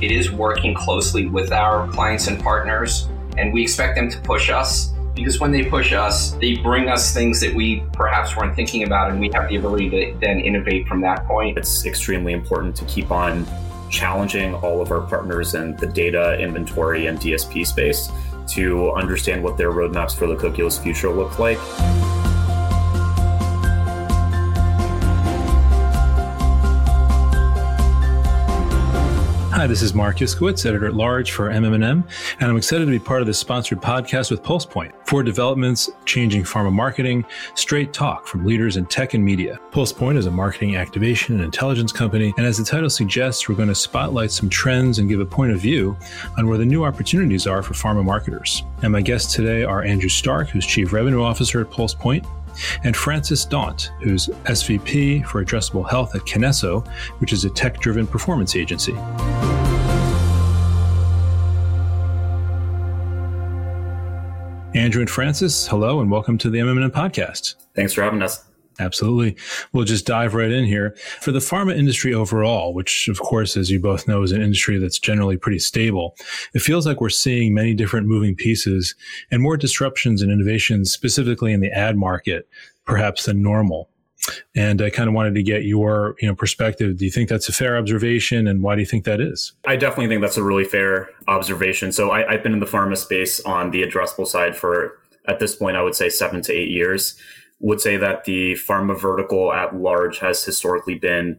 it is working closely with our clients and partners, and we expect them to push us because when they push us, they bring us things that we perhaps weren't thinking about, and we have the ability to then innovate from that point. It's extremely important to keep on challenging all of our partners in the data, inventory, and DSP space to understand what their roadmaps for the cookieless future look like. Hi, this is Mark Iskowitz, editor at large for MM&M, and I'm excited to be part of this sponsored podcast with PulsePoint for developments changing pharma marketing, straight talk from leaders in tech and media. PulsePoint is a marketing activation and intelligence company, and as the title suggests, we're going to spotlight some trends and give a point of view on where the new opportunities are for pharma marketers. And my guests today are Andrew Stark, who's Chief Revenue Officer at PulsePoint, and Francis Daunt, who's SVP for Addressable Health at Kinesso, which is a tech driven performance agency. Andrew and Francis, hello and welcome to the MM&M podcast. Thanks for having us. Absolutely. We'll just dive right in here. For the pharma industry overall, which of course, as you both know, is an industry that's generally pretty stable, it feels like we're seeing many different moving pieces and more disruptions and innovations, specifically in the ad market, perhaps than normal. And I kind of wanted to get your you know perspective. Do you think that's a fair observation, and why do you think that is? I definitely think that's a really fair observation. So I, I've been in the pharma space on the addressable side for at this point, I would say seven to eight years would say that the pharma vertical at large has historically been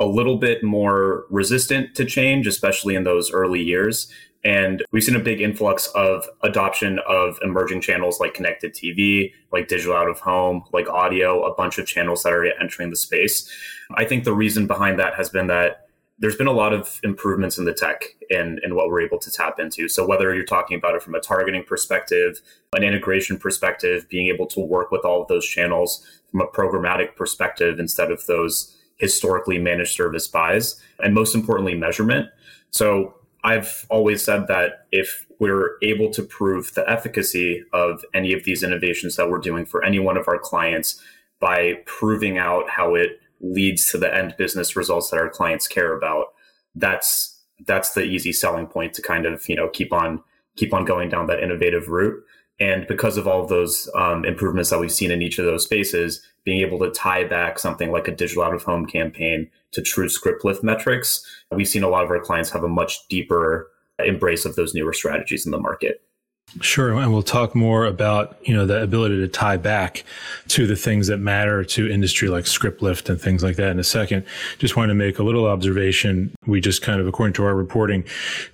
a little bit more resistant to change, especially in those early years. And we've seen a big influx of adoption of emerging channels like connected TV, like digital out of home, like audio, a bunch of channels that are entering the space. I think the reason behind that has been that there's been a lot of improvements in the tech and, and what we're able to tap into. So whether you're talking about it from a targeting perspective, an integration perspective, being able to work with all of those channels from a programmatic perspective instead of those historically managed service buys, and most importantly, measurement. So I've always said that if we're able to prove the efficacy of any of these innovations that we're doing for any one of our clients by proving out how it leads to the end business results that our clients care about that's that's the easy selling point to kind of you know keep on keep on going down that innovative route. And because of all of those um, improvements that we've seen in each of those spaces being able to tie back something like a digital out of home campaign to true script lift metrics. We've seen a lot of our clients have a much deeper embrace of those newer strategies in the market Sure, and we'll talk more about you know the ability to tie back to the things that matter to industry like script lift and things like that in a second. Just wanted to make a little observation. We just kind of, according to our reporting,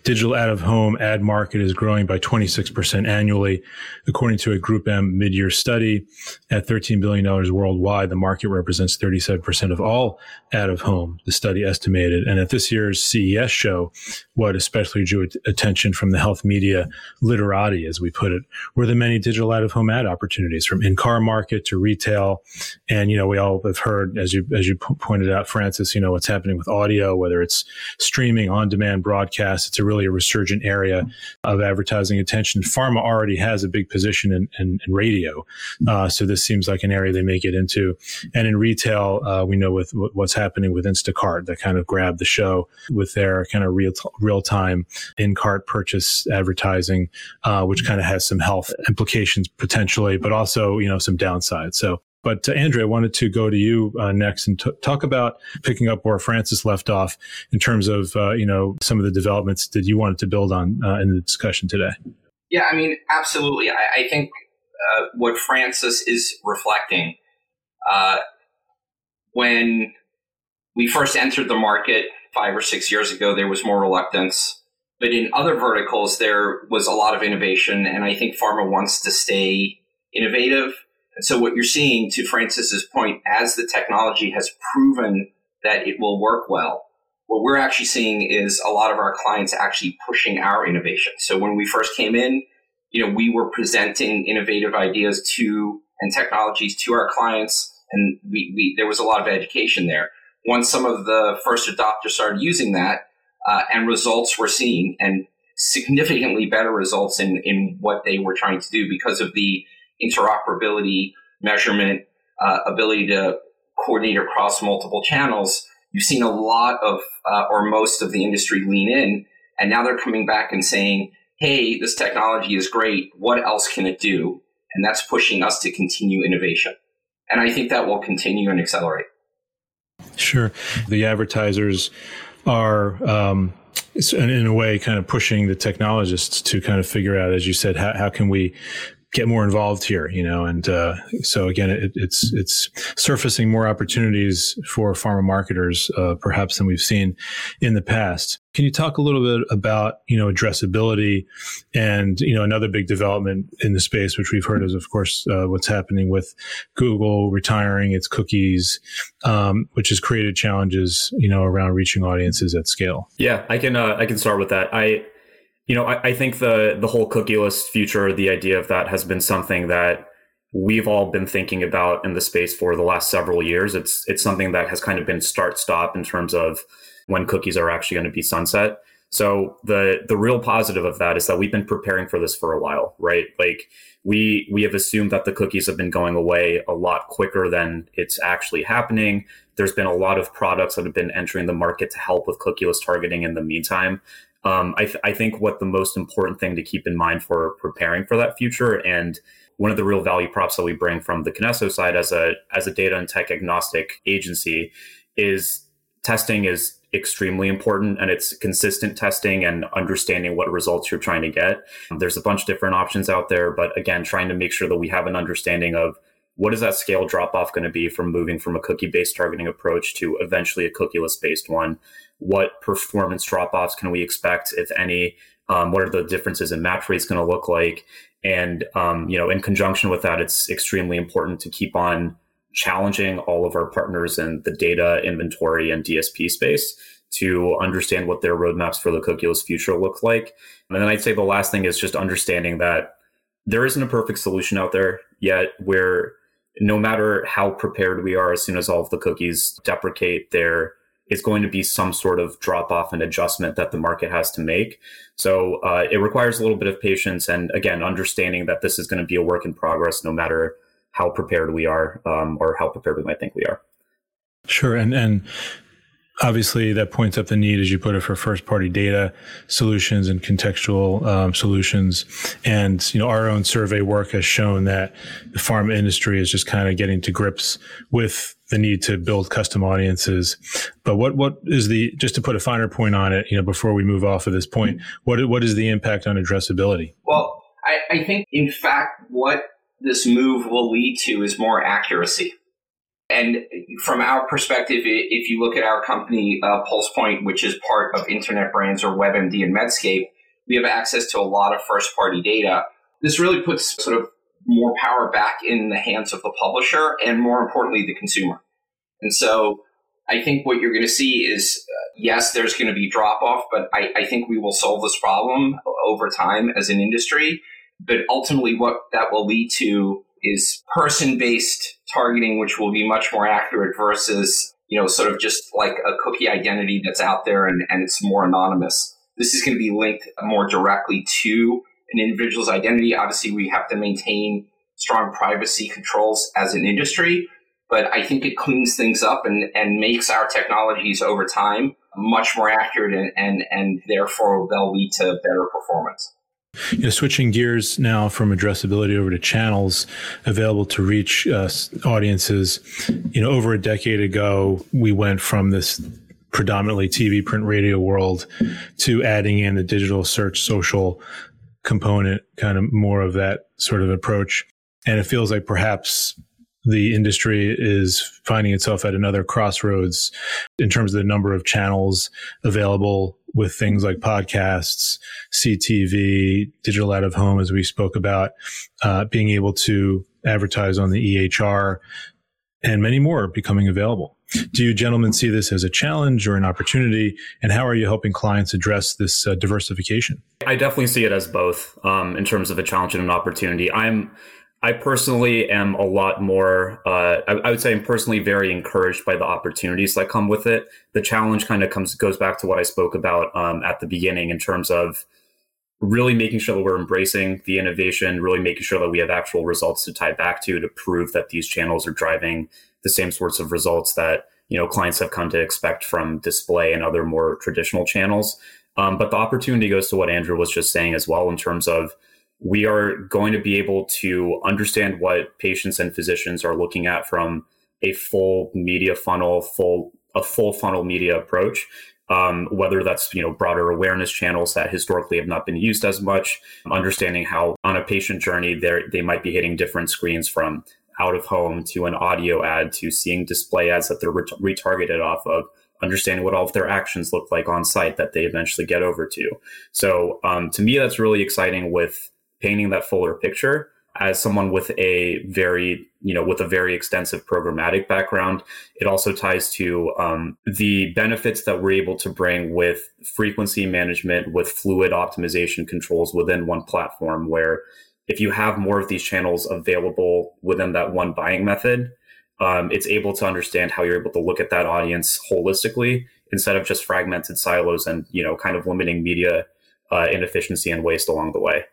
digital out of home ad market is growing by 26% annually, according to a GroupM mid-year study. At 13 billion dollars worldwide, the market represents 37% of all out of home. The study estimated, and at this year's CES show, what especially drew attention from the health media literati as we put it, were the many digital out of home ad opportunities from in car market to retail. And, you know, we all have heard, as you, as you p- pointed out, Francis, you know, what's happening with audio, whether it's streaming on demand broadcast, it's a really a resurgent area of advertising attention. Pharma already has a big position in, in, in radio. Uh, so this seems like an area they may get into. And in retail, uh, we know with what's happening with Instacart that kind of grabbed the show with their kind of real, t- real time in cart purchase advertising, uh, which kind of has some health implications potentially, but also, you know, some downsides. So, but Andrew, I wanted to go to you uh, next and t- talk about picking up where Francis left off in terms of, uh, you know, some of the developments that you wanted to build on uh, in the discussion today. Yeah, I mean, absolutely. I, I think uh, what Francis is reflecting uh, when we first entered the market five or six years ago, there was more reluctance but in other verticals, there was a lot of innovation, and I think pharma wants to stay innovative. And so, what you're seeing, to Francis's point, as the technology has proven that it will work well, what we're actually seeing is a lot of our clients actually pushing our innovation. So, when we first came in, you know, we were presenting innovative ideas to and technologies to our clients, and we, we there was a lot of education there. Once some of the first adopters started using that, uh, and results were seen and significantly better results in, in what they were trying to do because of the interoperability, measurement, uh, ability to coordinate across multiple channels. You've seen a lot of, uh, or most of the industry lean in And now they're coming back and saying, hey, this technology is great. What else can it do? And that's pushing us to continue innovation. And I think that will continue and accelerate. Sure. The advertisers are, um, in a way, kind of pushing the technologists to kind of figure out, as you said, how, how can we get more involved here, you know, and uh, so again, it, it's it's surfacing more opportunities for pharma marketers, uh, perhaps than we've seen in the past. Can you talk a little bit about you know addressability and you know another big development in the space, which we've heard is of course uh, what's happening with Google retiring its cookies, um, which has created challenges you know around reaching audiences at scale. Yeah, I can uh, I can start with that. I you know, I, I think the the whole cookieless future, the idea of that has been something that we've all been thinking about in the space for the last several years. It's it's something that has kind of been start stop in terms of when cookies are actually going to be sunset. So the the real positive of that is that we've been preparing for this for a while, right? Like we we have assumed that the cookies have been going away a lot quicker than it's actually happening. There's been a lot of products that have been entering the market to help with cookieless targeting in the meantime. Um, I, th- I think what the most important thing to keep in mind for preparing for that future and one of the real value props that we bring from the Kinesso side as a as a data and tech agnostic agency is testing is extremely important and it's consistent testing and understanding what results you're trying to get. There's a bunch of different options out there, but again, trying to make sure that we have an understanding of what is that scale drop off going to be from moving from a cookie based targeting approach to eventually a cookieless based one what performance drop offs can we expect, if any? Um, what are the differences in match rates going to look like? And um, you know, in conjunction with that, it's extremely important to keep on challenging all of our partners in the data inventory and DSP space to understand what their roadmaps for the cookieless future look like. And then I'd say the last thing is just understanding that there isn't a perfect solution out there yet where no matter how prepared we are as soon as all of the cookies deprecate there is going to be some sort of drop off and adjustment that the market has to make. So uh, it requires a little bit of patience and again, understanding that this is going to be a work in progress no matter how prepared we are um, or how prepared we might think we are. Sure. And, and obviously that points up the need, as you put it, for first party data solutions and contextual um, solutions. And, you know, our own survey work has shown that the pharma industry is just kind of getting to grips with the need to build custom audiences. But what, what is the, just to put a finer point on it, you know, before we move off of this point, what, what is the impact on addressability? Well, I, I think in fact, what this move will lead to is more accuracy. And from our perspective, if you look at our company, uh, PulsePoint, which is part of Internet Brands or WebMD and Medscape, we have access to a lot of first party data. This really puts sort of more power back in the hands of the publisher and more importantly, the consumer. And so I think what you're going to see is uh, yes, there's going to be drop off, but I, I think we will solve this problem over time as an industry. But ultimately, what that will lead to is person based targeting, which will be much more accurate versus, you know, sort of just like a cookie identity that's out there and, and it's more anonymous. This is going to be linked more directly to an individual's identity. Obviously, we have to maintain strong privacy controls as an industry, but I think it cleans things up and, and makes our technologies over time much more accurate and, and, and therefore they'll lead to better performance. You know, switching gears now from addressability over to channels available to reach uh, audiences. You know, over a decade ago, we went from this predominantly TV, print, radio world to adding in the digital search, social component, kind of more of that sort of approach. And it feels like perhaps the industry is finding itself at another crossroads in terms of the number of channels available with things like podcasts, CTV, digital out of home, as we spoke about, uh, being able to advertise on the EHR and many more becoming available. Do you gentlemen see this as a challenge or an opportunity? And how are you helping clients address this uh, diversification? I definitely see it as both um, in terms of a challenge and an opportunity. I'm I personally am a lot more, uh, I, I, would say I'm personally very encouraged by the opportunities that come with it. The challenge kind of comes, goes back to what I spoke about um, at the beginning in terms of really making sure that we're embracing the innovation, really making sure that we have actual results to tie back to to prove that these channels are driving the same sorts of results that, you know, clients have come to expect from display and other more traditional channels. Um, but the opportunity goes to what Andrew was just saying as well, in terms of we are going to be able to understand what patients and physicians are looking at from a full media funnel, full a full funnel media approach. Um, whether that's you know broader awareness channels that historically have not been used as much, understanding how on a patient journey they they might be hitting different screens from out of home to an audio ad to seeing display ads that they're retargeted off of, understanding what all of their actions look like on site that they eventually get over to. So um, to me, that's really exciting with painting that fuller picture as someone with a very you know with a very extensive programmatic background. It also ties to um, the benefits that we're able to bring with frequency management with fluid optimization controls within one platform where if you have more of these channels available within that one buying method um, it's able to understand how you're able to look at that audience holistically instead of just fragmented silos and you know kind of limiting media uh, inefficiency and waste along the way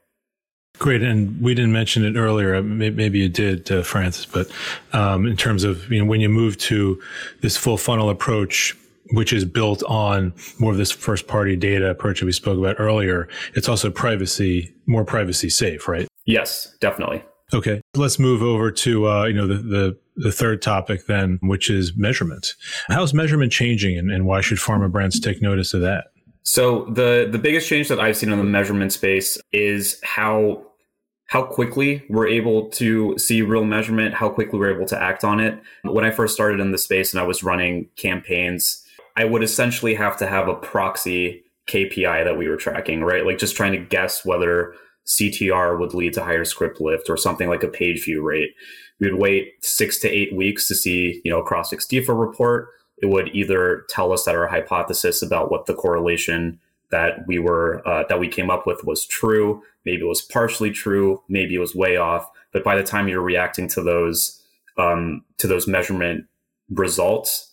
Great, and we didn't mention it earlier. Uh, maybe you did, uh, Francis. But um, in terms of you know when you move to this full funnel approach, which is built on more of this first party data approach that we spoke about earlier, it's also privacy more privacy safe, right? Yes, definitely. Okay, let's move over to uh, you know the, the the third topic then, which is measurement. How's measurement changing, and, and why should pharma brands take notice of that? So the the biggest change that I've seen in the measurement space is how how quickly we're able to see real measurement, how quickly we're able to act on it. When I first started in the space and I was running campaigns, I would essentially have to have a proxy KPI that we were tracking, right? Like just trying to guess whether CTR would lead to higher script lift or something like a page view rate. We would wait six to eight weeks to see, you know, a Crossix DIFA report. It would either tell us that our hypothesis about what the correlation that we were uh, that we came up with was true. Maybe it was partially true. Maybe it was way off. But by the time you're reacting to those um, to those measurement results,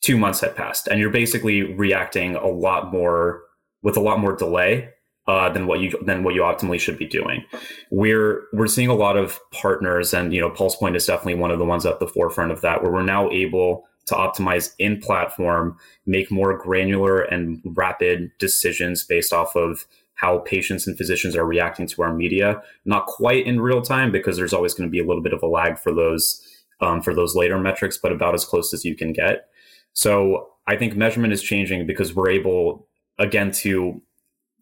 two months had passed, and you're basically reacting a lot more with a lot more delay uh, than what you than what you optimally should be doing. We're we're seeing a lot of partners, and you know, PulsePoint is definitely one of the ones at the forefront of that, where we're now able to optimize in platform, make more granular and rapid decisions based off of how patients and physicians are reacting to our media. Not quite in real time because there's always going to be a little bit of a lag for those um, for those later metrics, but about as close as you can get. So I think measurement is changing because we're able again to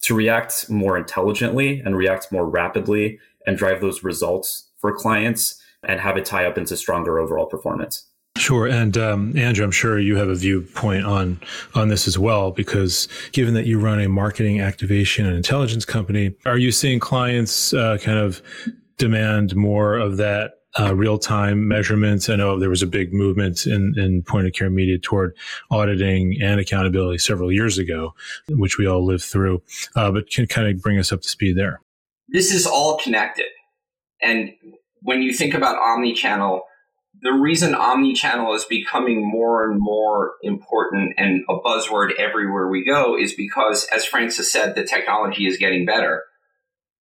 to react more intelligently and react more rapidly and drive those results for clients and have it tie up into stronger overall performance. Sure, and um, Andrew, I'm sure you have a viewpoint on on this as well, because given that you run a marketing, activation, and intelligence company, are you seeing clients uh, kind of demand more of that uh, real time measurements? I know there was a big movement in, in point of care media toward auditing and accountability several years ago, which we all lived through. Uh, but can kind of bring us up to speed there. This is all connected, and when you think about omni-channel the reason omni-channel is becoming more and more important and a buzzword everywhere we go is because, as Francis said, the technology is getting better.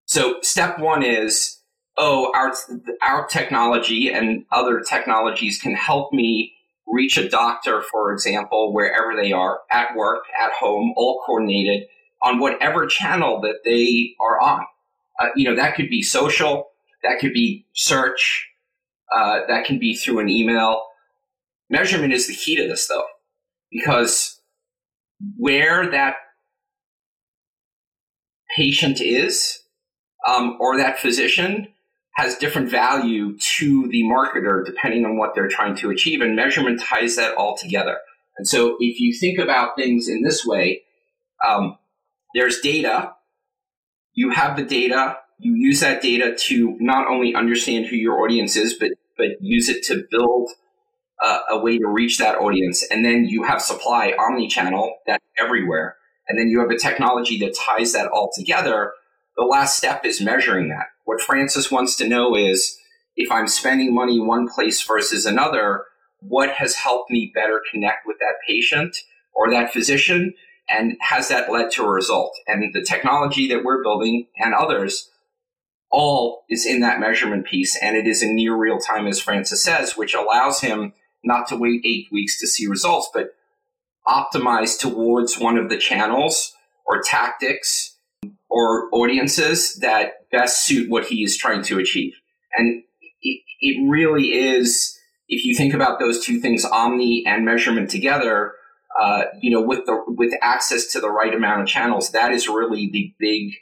So step one is, oh, our our technology and other technologies can help me reach a doctor, for example, wherever they are, at work, at home, all coordinated on whatever channel that they are on. Uh, you know, that could be social, that could be search, uh, that can be through an email. Measurement is the key to this, though, because where that patient is um, or that physician has different value to the marketer depending on what they're trying to achieve, and measurement ties that all together. And so, if you think about things in this way, um, there's data. You have the data you use that data to not only understand who your audience is, but but use it to build uh, a way to reach that audience. And then you have supply omni-channel that everywhere, and then you have a technology that ties that all together. The last step is measuring that. What Francis wants to know is if I'm spending money one place versus another, what has helped me better connect with that patient or that physician? And has that led to a result? And the technology that we're building and others all is in that measurement piece, and it is in near real time, as Francis says, which allows him not to wait eight weeks to see results, but optimize towards one of the channels or tactics or audiences that best suit what he is trying to achieve. And it, it really is, if you think about those two things, omni and measurement together, uh, you know, with the with access to the right amount of channels, that is really the big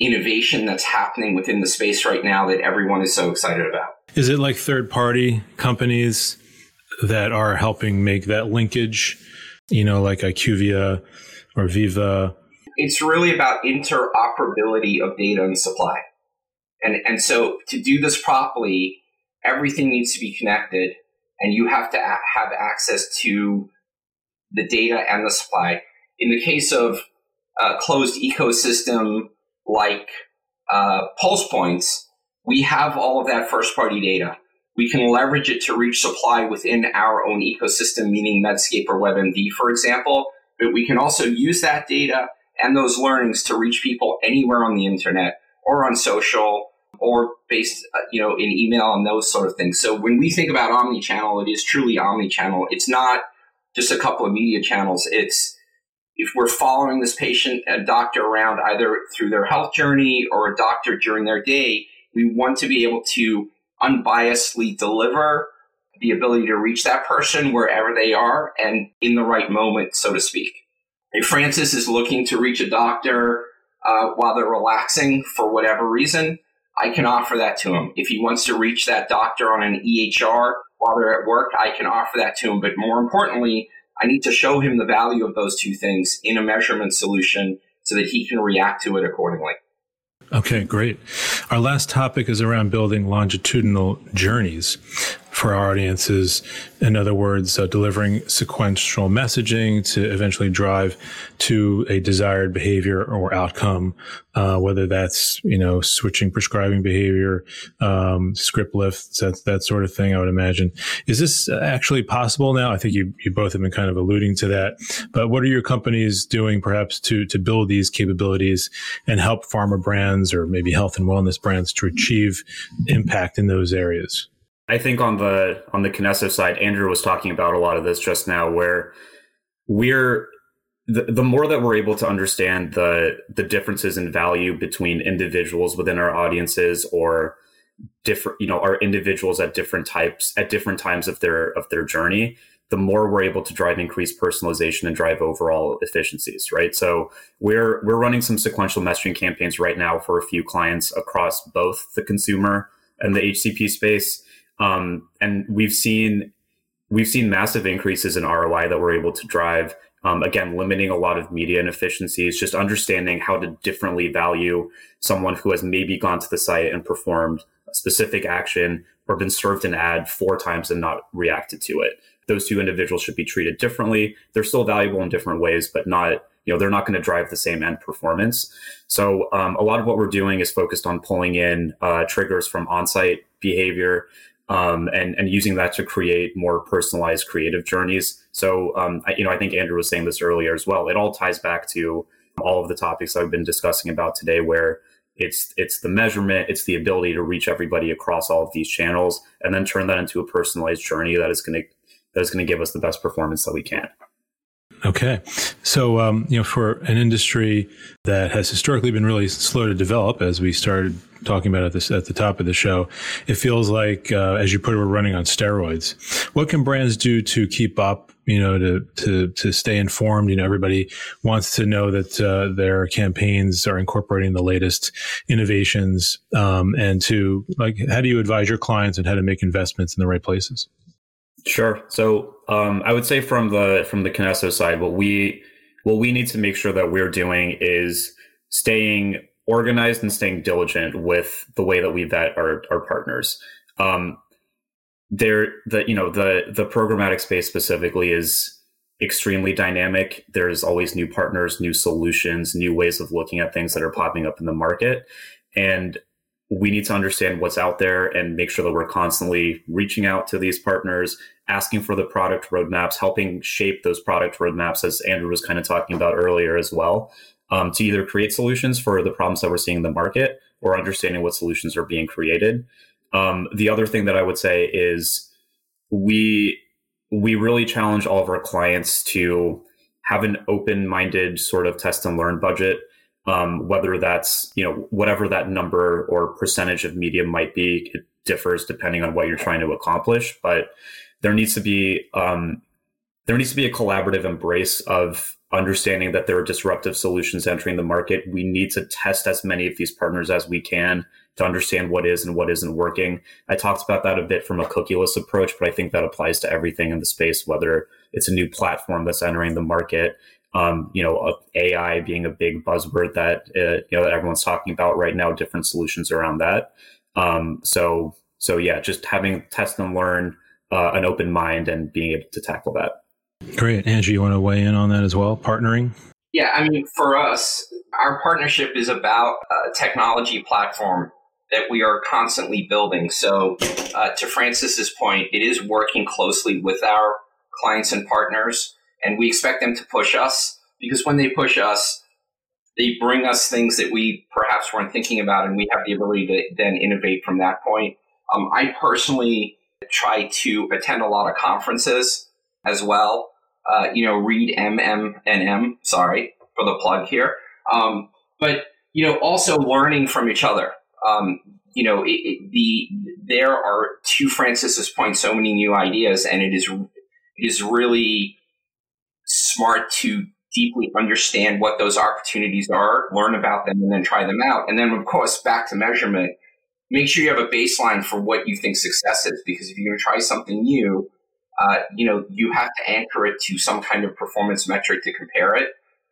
innovation that's happening within the space right now that everyone is so excited about. Is it like third party companies that are helping make that linkage? You know, like IQVIA or Veeva? It's really about interoperability of data and supply. And, and so to do this properly, everything needs to be connected and you have to have access to the data and the supply. In the case of a closed ecosystem like uh, PulsePoint's, we have all of that first party data. We can leverage it to reach supply within our own ecosystem, meaning Medscape or WebMD, for example. But we can also use that data and those learnings to reach people anywhere on the internet or on social or based, uh, you know, in email and those sort of things. So when we think about omni-channel, it is truly omni-channel. It's not just a couple of media channels. It's if we're following this patient, a doctor around either through their health journey or a doctor during their day, we want to be able to unbiasedly deliver the ability to reach that person wherever they are and in the right moment, so to speak. If Francis is looking to reach a doctor uh, while they're relaxing for whatever reason, I can offer that to him. If he wants to reach that doctor on an EHR while they're at work, I can offer that to him. But more importantly, I need to show him the value of those two things in a measurement solution so that he can react to it accordingly. Okay, great. Our last topic is around building longitudinal journeys for our audiences. In other words, uh, delivering sequential messaging to eventually drive to a desired behavior or outcome, uh, whether that's, you know, switching prescribing behavior, um, script lifts, that, that sort of thing, I would imagine. Is this actually possible now? I think you, you both have been kind of alluding to that, but what are your companies doing perhaps to, to build these capabilities and help pharma brands or maybe health and wellness brands to achieve impact in those areas? I think on the on the Kinesso side, Andrew was talking about a lot of this just now, where we're the, the more that we're able to understand the the differences in value between individuals within our audiences or different you know our individuals at different types at different times of their of their journey the more we're able to drive increased personalization and drive overall efficiencies right? So we're we're running some sequential messaging campaigns right now for a few clients across both the consumer and the hcp space um, and we've seen we've seen massive increases in ROI that we're able to drive. Um, again, limiting a lot of media inefficiencies, just understanding how to differently value someone who has maybe gone to the site and performed a specific action or been served an ad four times and not reacted to it. Those two individuals should be treated differently. They're still valuable in different ways, but not you know they're not going to drive the same end performance. So um, a lot of what we're doing is focused on pulling in uh, triggers from on-site behavior um, and and using that to create more personalized creative journeys. So um, I, you know, I think Andrew was saying this earlier as well. It all ties back to all of the topics I've been discussing about today, where it's it's the measurement, it's the ability to reach everybody across all of these channels, and then turn that into a personalized journey that is going to that is going to give us the best performance that we can. Okay. So, um, you know, for an industry that has historically been really slow to develop, as we started talking about at this at the top of the show, it feels like, uh, as you put it, we're running on steroids. What can brands do to keep up? You know, to to to stay informed. You know, everybody wants to know that uh, their campaigns are incorporating the latest innovations, um, and to like, how do you advise your clients on how to make investments in the right places? Sure. So um, I would say from the from the Kinesso side, what we what we need to make sure that we're doing is staying organized and staying diligent with the way that we vet our, our partners. Um, there, the you know the the programmatic space specifically is extremely dynamic. There's always new partners, new solutions, new ways of looking at things that are popping up in the market, and we need to understand what's out there and make sure that we're constantly reaching out to these partners, asking for the product roadmaps, helping shape those product roadmaps, as Andrew was kind of talking about earlier as well, um, to either create solutions for the problems that we're seeing in the market or understanding what solutions are being created. Um, the other thing that I would say is we we really challenge all of our clients to have an open-minded sort of test and learn budget. Um, whether that's you know whatever that number or percentage of media might be, it differs depending on what you're trying to accomplish. But there needs to be um, there needs to be a collaborative embrace of understanding that there are disruptive solutions entering the market. We need to test as many of these partners as we can to understand what is and what isn't working. I talked about that a bit from a cookieless approach, but I think that applies to everything in the space, whether it's a new platform that's entering the market. Um, you know, AI being a big buzzword that uh, you know that everyone's talking about right now. Different solutions around that. Um, so, so yeah, just having test and learn, uh, an open mind, and being able to tackle that. Great, Andrew, you want to weigh in on that as well? Partnering. Yeah, I mean, for us, our partnership is about a technology platform that we are constantly building. So, uh, to Francis's point, it is working closely with our clients and partners, and we expect them to push us because when they push us, they bring us things that we perhaps weren't thinking about, and we have the ability to then innovate from that point. Um, I personally try to attend a lot of conferences as well. Uh, you know, read MM&M. Sorry for the plug here. Um, but you know, also learning from each other um, you know, it, it, the there are to Francis's point so many new ideas, and it is it is really smart to deeply understand what those opportunities are, learn about them, and then try them out. And then, of course, back to measurement. Make sure you have a baseline for what you think success is, because if you're going to try something new, uh, you know, you have to anchor it to some kind of performance metric to compare it.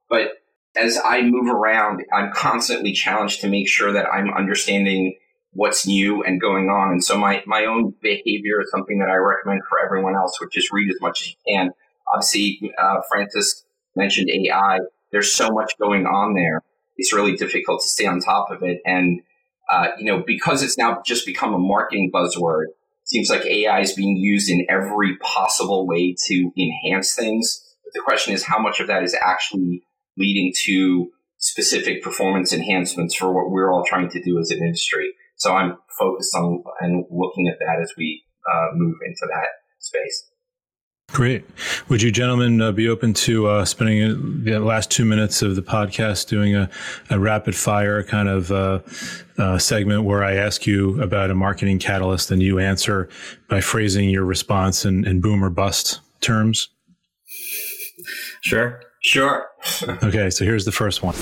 But as I move around, I'm constantly challenged to make sure that I'm understanding what's new and going on. And so my, my own behavior is something that I recommend for everyone else, which is read as much as you can. Obviously, uh, Francis mentioned AI. There's so much going on there. It's really difficult to stay on top of it. And, uh, you know, because it's now just become a marketing buzzword, it seems like AI is being used in every possible way to enhance things. But the question is how much of that is actually leading to specific performance enhancements for what we're all trying to do as an industry. So I'm focused on and looking at that as we uh, move into that space. Great. Would you gentlemen uh, be open to uh, spending the last two minutes of the podcast doing a, a rapid fire kind of uh, uh, segment where I ask you about a marketing catalyst and you answer by phrasing your response in, in boom or bust terms? Sure. Sure. okay, so here's the first one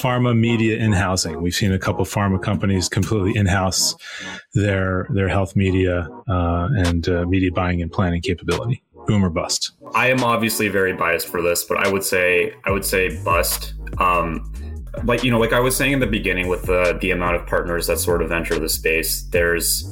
pharma media in housing. We've seen a couple pharma companies completely in house their their health media uh, and uh, media buying and planning capability. Boom or bust? I am obviously very biased for this, but I would say I would say bust. Um, like you know, like I was saying in the beginning, with the the amount of partners that sort of enter the space, there's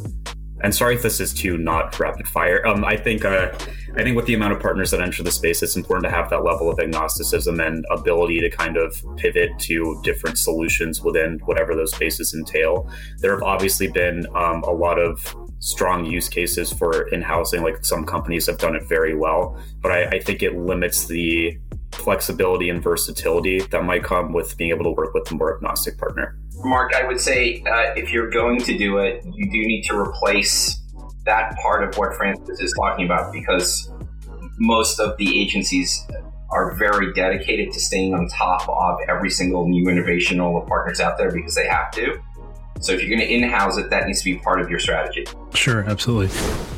and sorry if this is too not rapid fire. Um, I think uh, I think with the amount of partners that enter the space, it's important to have that level of agnosticism and ability to kind of pivot to different solutions within whatever those spaces entail. There have obviously been um, a lot of strong use cases for in housing, like some companies have done it very well, but I, I think it limits the flexibility and versatility that might come with being able to work with a more agnostic partner. Mark, I would say uh, if you're going to do it, you do need to replace that part of what Francis is talking about because most of the agencies are very dedicated to staying on top of every single new innovation, all the partners out there because they have to. So if you're going to in-house it, that needs to be part of your strategy. Sure, absolutely.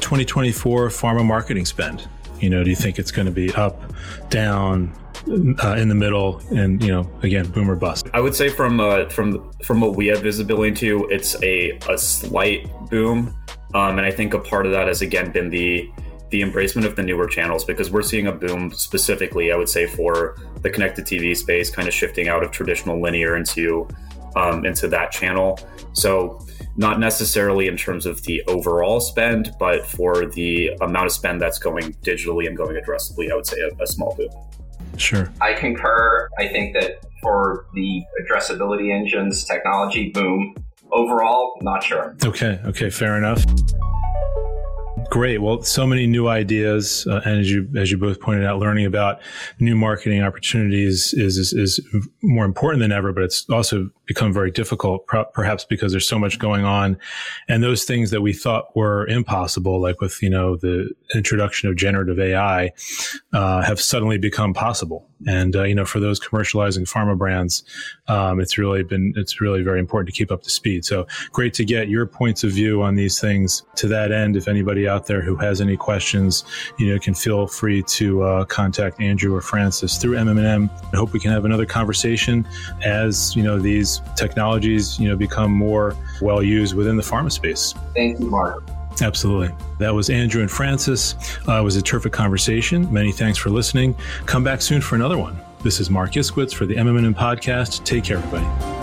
2024 pharma marketing spend. You know, do you think it's going to be up, down, uh, in the middle, and you know, again, boom or bust? I would say from uh, from from what we have visibility to, it's a a slight boom, um, and I think a part of that has again been the the embracement of the newer channels because we're seeing a boom specifically, I would say, for the connected TV space, kind of shifting out of traditional linear into um, into that channel. So not necessarily in terms of the overall spend, but for the amount of spend that's going digitally and going addressably, I would say a, a small boom. Sure. I concur. I think that for the addressability engines technology boom, overall, not sure. Okay. Okay. Fair enough. Great. Well, so many new ideas, uh, and as you as you both pointed out, learning about new marketing opportunities is is, is more important than ever. But it's also become very difficult, perhaps because there's so much going on, and those things that we thought were impossible, like with you know the introduction of generative AI, uh, have suddenly become possible. And uh, you know, for those commercializing pharma brands, um, it's really been it's really very important to keep up to speed. So great to get your points of view on these things. To that end, if anybody out there who has any questions, you know, can feel free to uh, contact Andrew or Francis through MM&M. I hope we can have another conversation as you know these technologies you know become more well used within the pharma space. Thank you, Mark. Absolutely. That was Andrew and Francis. Uh, it was a terrific conversation. Many thanks for listening. Come back soon for another one. This is Mark Iskowitz for the MM&M podcast. Take care, everybody.